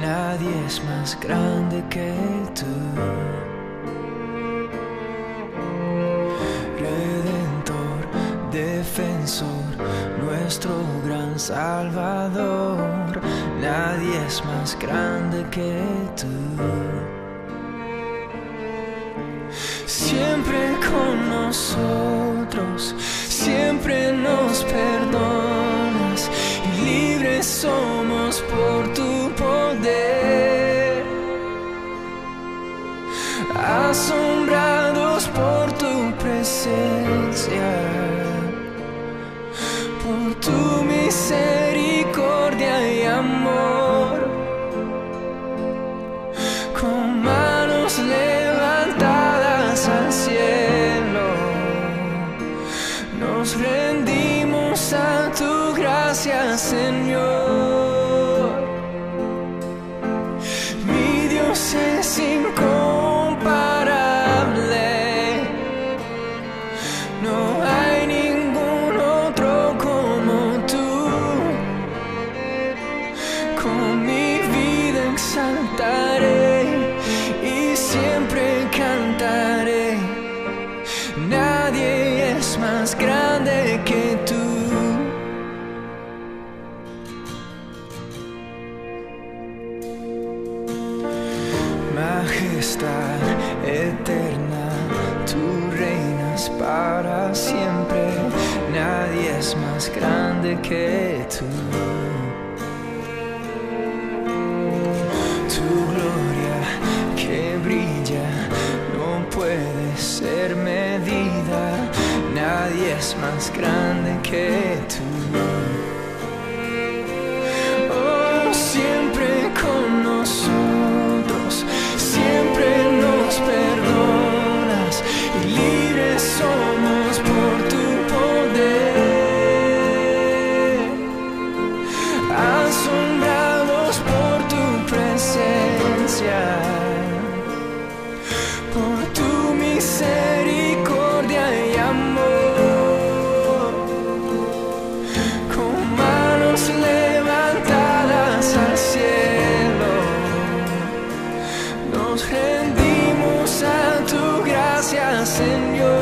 nadie es más grande que tú. Redentor, defensor, nuestro gran Salvador, nadie es más grande que tú. Siempre con nosotros, siempre nos perdonas y libres somos por tu por tu misericordia y amor. Con manos levantadas al cielo, nos rendimos a tu gracia, Señor. Majestad eterna, tú reinas para siempre. Nadie es más grande que tú. Tu gloria que brilla no puede ser medida. Nadie es más grande que tú. Nos rendimos a tu gracia, Señor.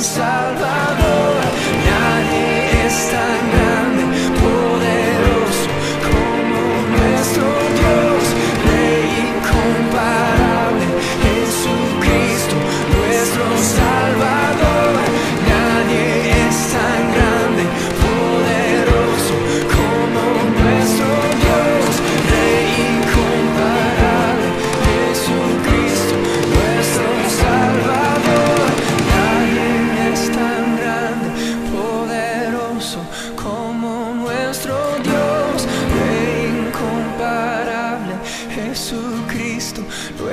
nuestro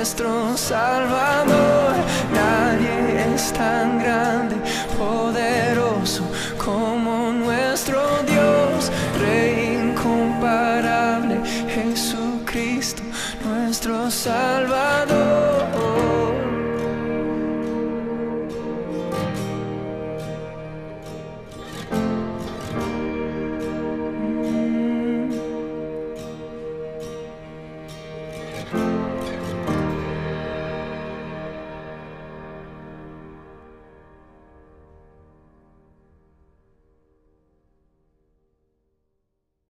nuestro Salvador. Nadie es tan grande, poderoso como nuestro Dios, Rey incomparable, Jesucristo, nuestro Salvador.